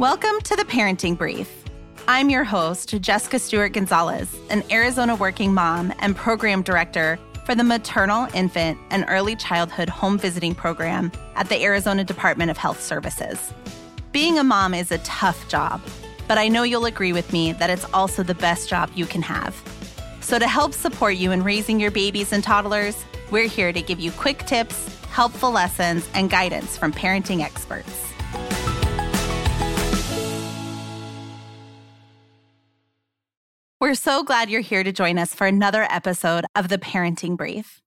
Welcome to the Parenting Brief. I'm your host, Jessica Stewart Gonzalez, an Arizona working mom and program director for the Maternal, Infant, and Early Childhood Home Visiting Program at the Arizona Department of Health Services. Being a mom is a tough job, but I know you'll agree with me that it's also the best job you can have. So, to help support you in raising your babies and toddlers, we're here to give you quick tips, helpful lessons, and guidance from parenting experts. We're so glad you're here to join us for another episode of the Parenting Brief.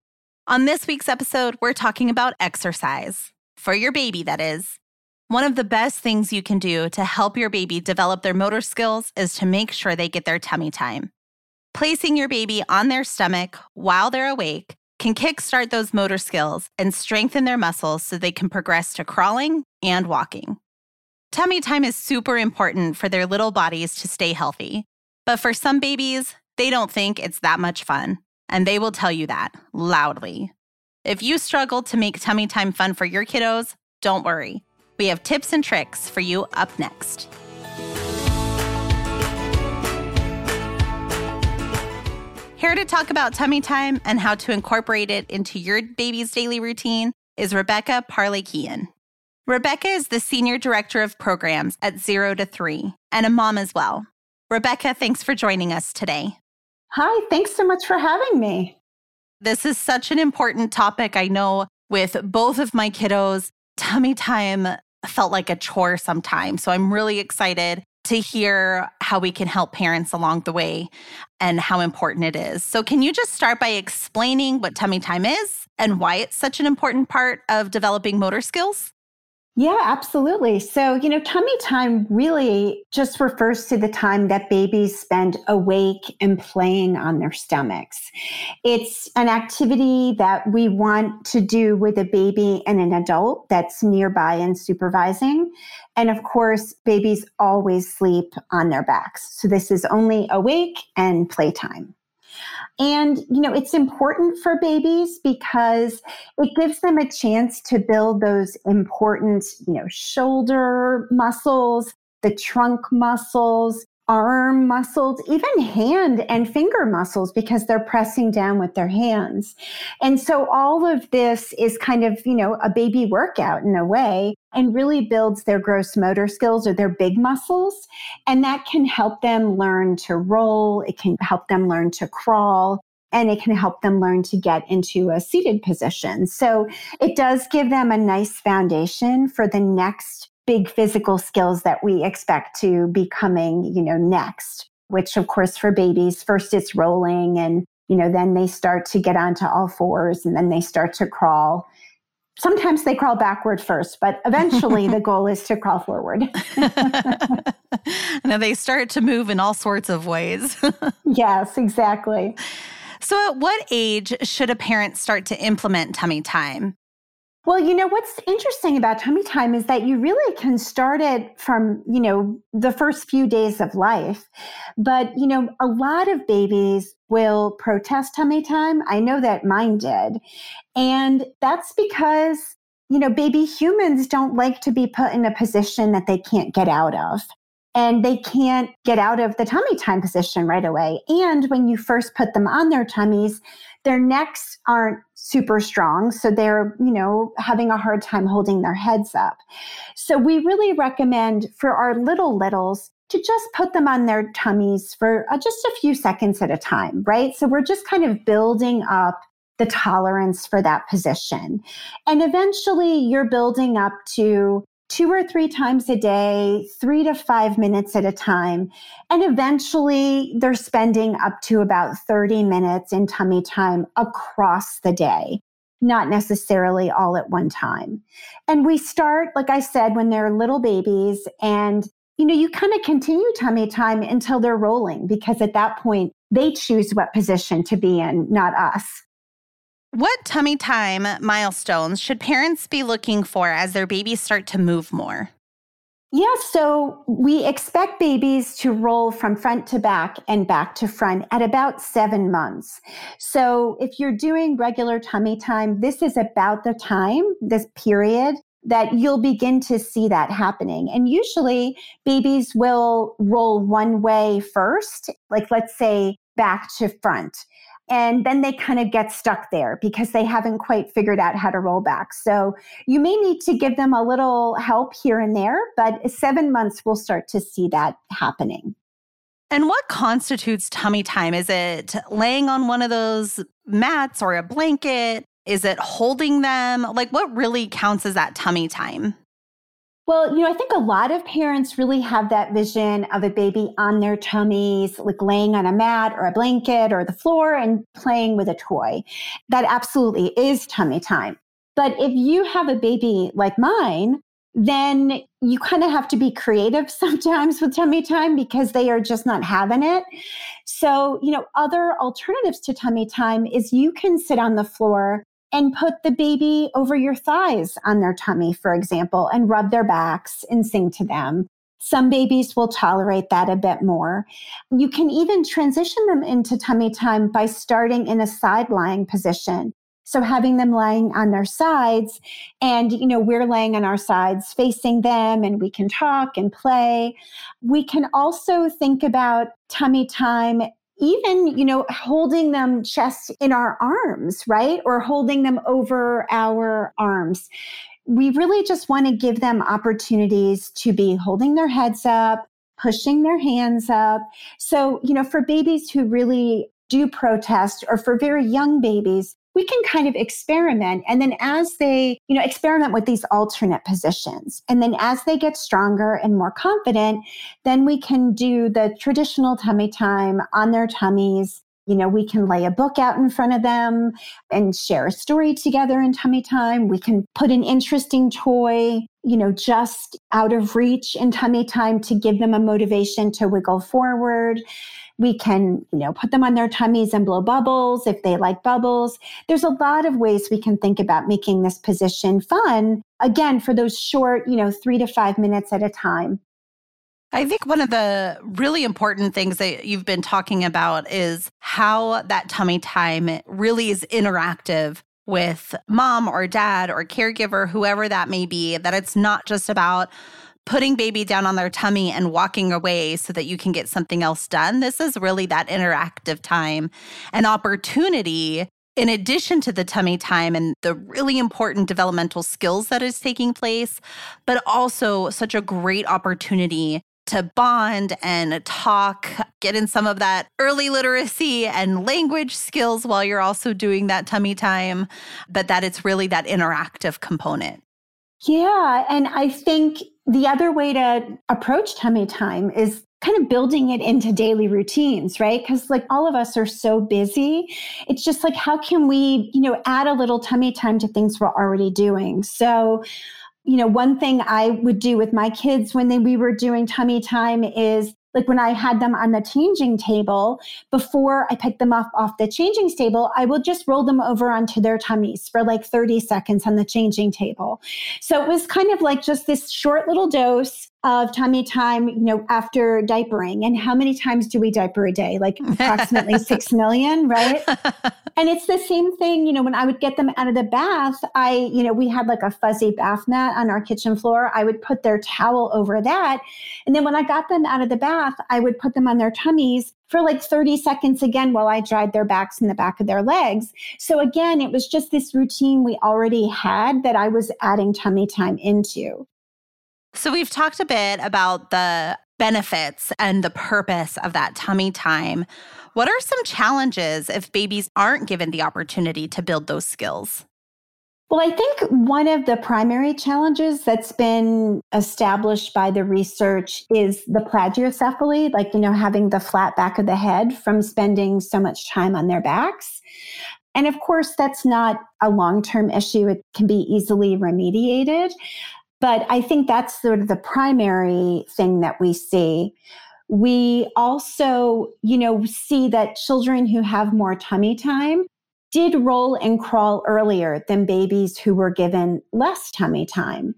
On this week's episode, we're talking about exercise. For your baby, that is. One of the best things you can do to help your baby develop their motor skills is to make sure they get their tummy time. Placing your baby on their stomach while they're awake can kickstart those motor skills and strengthen their muscles so they can progress to crawling and walking. Tummy time is super important for their little bodies to stay healthy. But for some babies, they don't think it's that much fun, and they will tell you that loudly. If you struggle to make tummy time fun for your kiddos, don't worry. We have tips and tricks for you up next. Here to talk about tummy time and how to incorporate it into your baby's daily routine is Rebecca Parlakian. Rebecca is the Senior Director of Programs at Zero to Three and a mom as well. Rebecca, thanks for joining us today. Hi, thanks so much for having me. This is such an important topic. I know with both of my kiddos, tummy time felt like a chore sometimes. So I'm really excited to hear how we can help parents along the way and how important it is. So, can you just start by explaining what tummy time is and why it's such an important part of developing motor skills? Yeah, absolutely. So, you know, tummy time really just refers to the time that babies spend awake and playing on their stomachs. It's an activity that we want to do with a baby and an adult that's nearby and supervising. And of course, babies always sleep on their backs. So, this is only awake and playtime. And, you know, it's important for babies because it gives them a chance to build those important, you know, shoulder muscles, the trunk muscles, arm muscles, even hand and finger muscles because they're pressing down with their hands. And so all of this is kind of, you know, a baby workout in a way and really builds their gross motor skills or their big muscles. And that can help them learn to roll. It can help them learn to crawl and it can help them learn to get into a seated position. So it does give them a nice foundation for the next big physical skills that we expect to be coming, you know, next, which of course for babies, first it's rolling and, you know, then they start to get onto all fours and then they start to crawl. Sometimes they crawl backward first, but eventually the goal is to crawl forward. now they start to move in all sorts of ways. yes, exactly. So, at what age should a parent start to implement tummy time? Well, you know, what's interesting about tummy time is that you really can start it from, you know, the first few days of life. But, you know, a lot of babies will protest tummy time. I know that mine did. And that's because, you know, baby humans don't like to be put in a position that they can't get out of and they can't get out of the tummy time position right away. And when you first put them on their tummies, their necks aren't super strong. So they're, you know, having a hard time holding their heads up. So we really recommend for our little littles to just put them on their tummies for uh, just a few seconds at a time, right? So we're just kind of building up the tolerance for that position. And eventually you're building up to two or three times a day, three to five minutes at a time. And eventually they're spending up to about 30 minutes in tummy time across the day, not necessarily all at one time. And we start, like I said, when they're little babies and you know, you kind of continue tummy time until they're rolling because at that point they choose what position to be in, not us. What tummy time milestones should parents be looking for as their babies start to move more? Yeah, so we expect babies to roll from front to back and back to front at about seven months. So if you're doing regular tummy time, this is about the time, this period that you'll begin to see that happening. And usually babies will roll one way first, like let's say back to front. And then they kind of get stuck there because they haven't quite figured out how to roll back. So you may need to give them a little help here and there, but seven months we'll start to see that happening. And what constitutes tummy time? Is it laying on one of those mats or a blanket? Is it holding them? Like, what really counts as that tummy time? Well, you know, I think a lot of parents really have that vision of a baby on their tummies, like laying on a mat or a blanket or the floor and playing with a toy. That absolutely is tummy time. But if you have a baby like mine, then you kind of have to be creative sometimes with tummy time because they are just not having it. So, you know, other alternatives to tummy time is you can sit on the floor and put the baby over your thighs on their tummy, for example, and rub their backs and sing to them. Some babies will tolerate that a bit more. You can even transition them into tummy time by starting in a side lying position. So having them lying on their sides and, you know, we're laying on our sides facing them and we can talk and play. We can also think about tummy time even, you know, holding them chest in our arms, right? Or holding them over our arms. We really just want to give them opportunities to be holding their heads up, pushing their hands up. So, you know, for babies who really do protest or for very young babies, we can kind of experiment. And then as they, you know, experiment with these alternate positions. And then as they get stronger and more confident, then we can do the traditional tummy time on their tummies. You know, we can lay a book out in front of them and share a story together in tummy time. We can put an interesting toy, you know, just out of reach in tummy time to give them a motivation to wiggle forward. We can, you know, put them on their tummies and blow bubbles if they like bubbles. There's a lot of ways we can think about making this position fun. Again, for those short, you know, three to five minutes at a time. I think one of the really important things that you've been talking about is how that tummy time really is interactive with mom or dad or caregiver, whoever that may be, that it's not just about putting baby down on their tummy and walking away so that you can get something else done. This is really that interactive time and opportunity in addition to the tummy time and the really important developmental skills that is taking place, but also such a great opportunity to bond and talk, get in some of that early literacy and language skills while you're also doing that tummy time, but that it's really that interactive component. Yeah. And I think the other way to approach tummy time is kind of building it into daily routines, right? Because like all of us are so busy. It's just like, how can we, you know, add a little tummy time to things we're already doing? So, you know, one thing I would do with my kids when they, we were doing tummy time is like when I had them on the changing table, before I picked them up off the changing table, I will just roll them over onto their tummies for like 30 seconds on the changing table. So it was kind of like just this short little dose of tummy time, you know, after diapering. And how many times do we diaper a day? Like approximately 6 million, right? and it's the same thing, you know, when I would get them out of the bath, I, you know, we had like a fuzzy bath mat on our kitchen floor. I would put their towel over that. And then when I got them out of the bath, I would put them on their tummies for like 30 seconds again while I dried their backs and the back of their legs. So again, it was just this routine we already had that I was adding tummy time into. So, we've talked a bit about the benefits and the purpose of that tummy time. What are some challenges if babies aren't given the opportunity to build those skills? Well, I think one of the primary challenges that's been established by the research is the plagiocephaly, like, you know, having the flat back of the head from spending so much time on their backs. And of course, that's not a long term issue. It can be easily remediated. But I think that's sort of the primary thing that we see. We also, you know, see that children who have more tummy time did roll and crawl earlier than babies who were given less tummy time.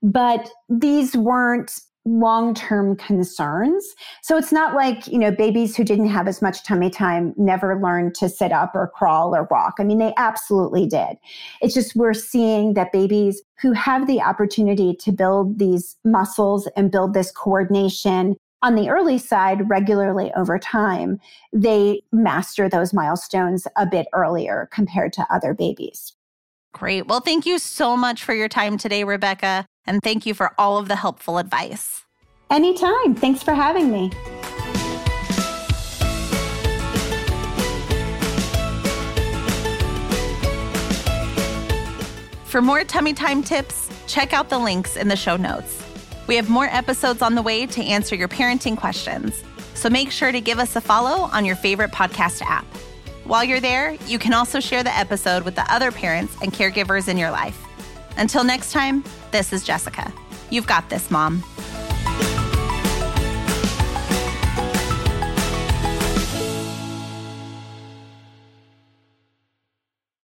But these weren't long term concerns. So it's not like, you know, babies who didn't have as much tummy time never learned to sit up or crawl or walk. I mean, they absolutely did. It's just we're seeing that babies who have the opportunity to build these muscles and build this coordination on the early side regularly over time, they master those milestones a bit earlier compared to other babies. Great. Well, thank you so much for your time today, Rebecca. And thank you for all of the helpful advice. Anytime. Thanks for having me. For more tummy time tips, check out the links in the show notes. We have more episodes on the way to answer your parenting questions, so make sure to give us a follow on your favorite podcast app. While you're there, you can also share the episode with the other parents and caregivers in your life. Until next time, this is Jessica. You've got this, Mom.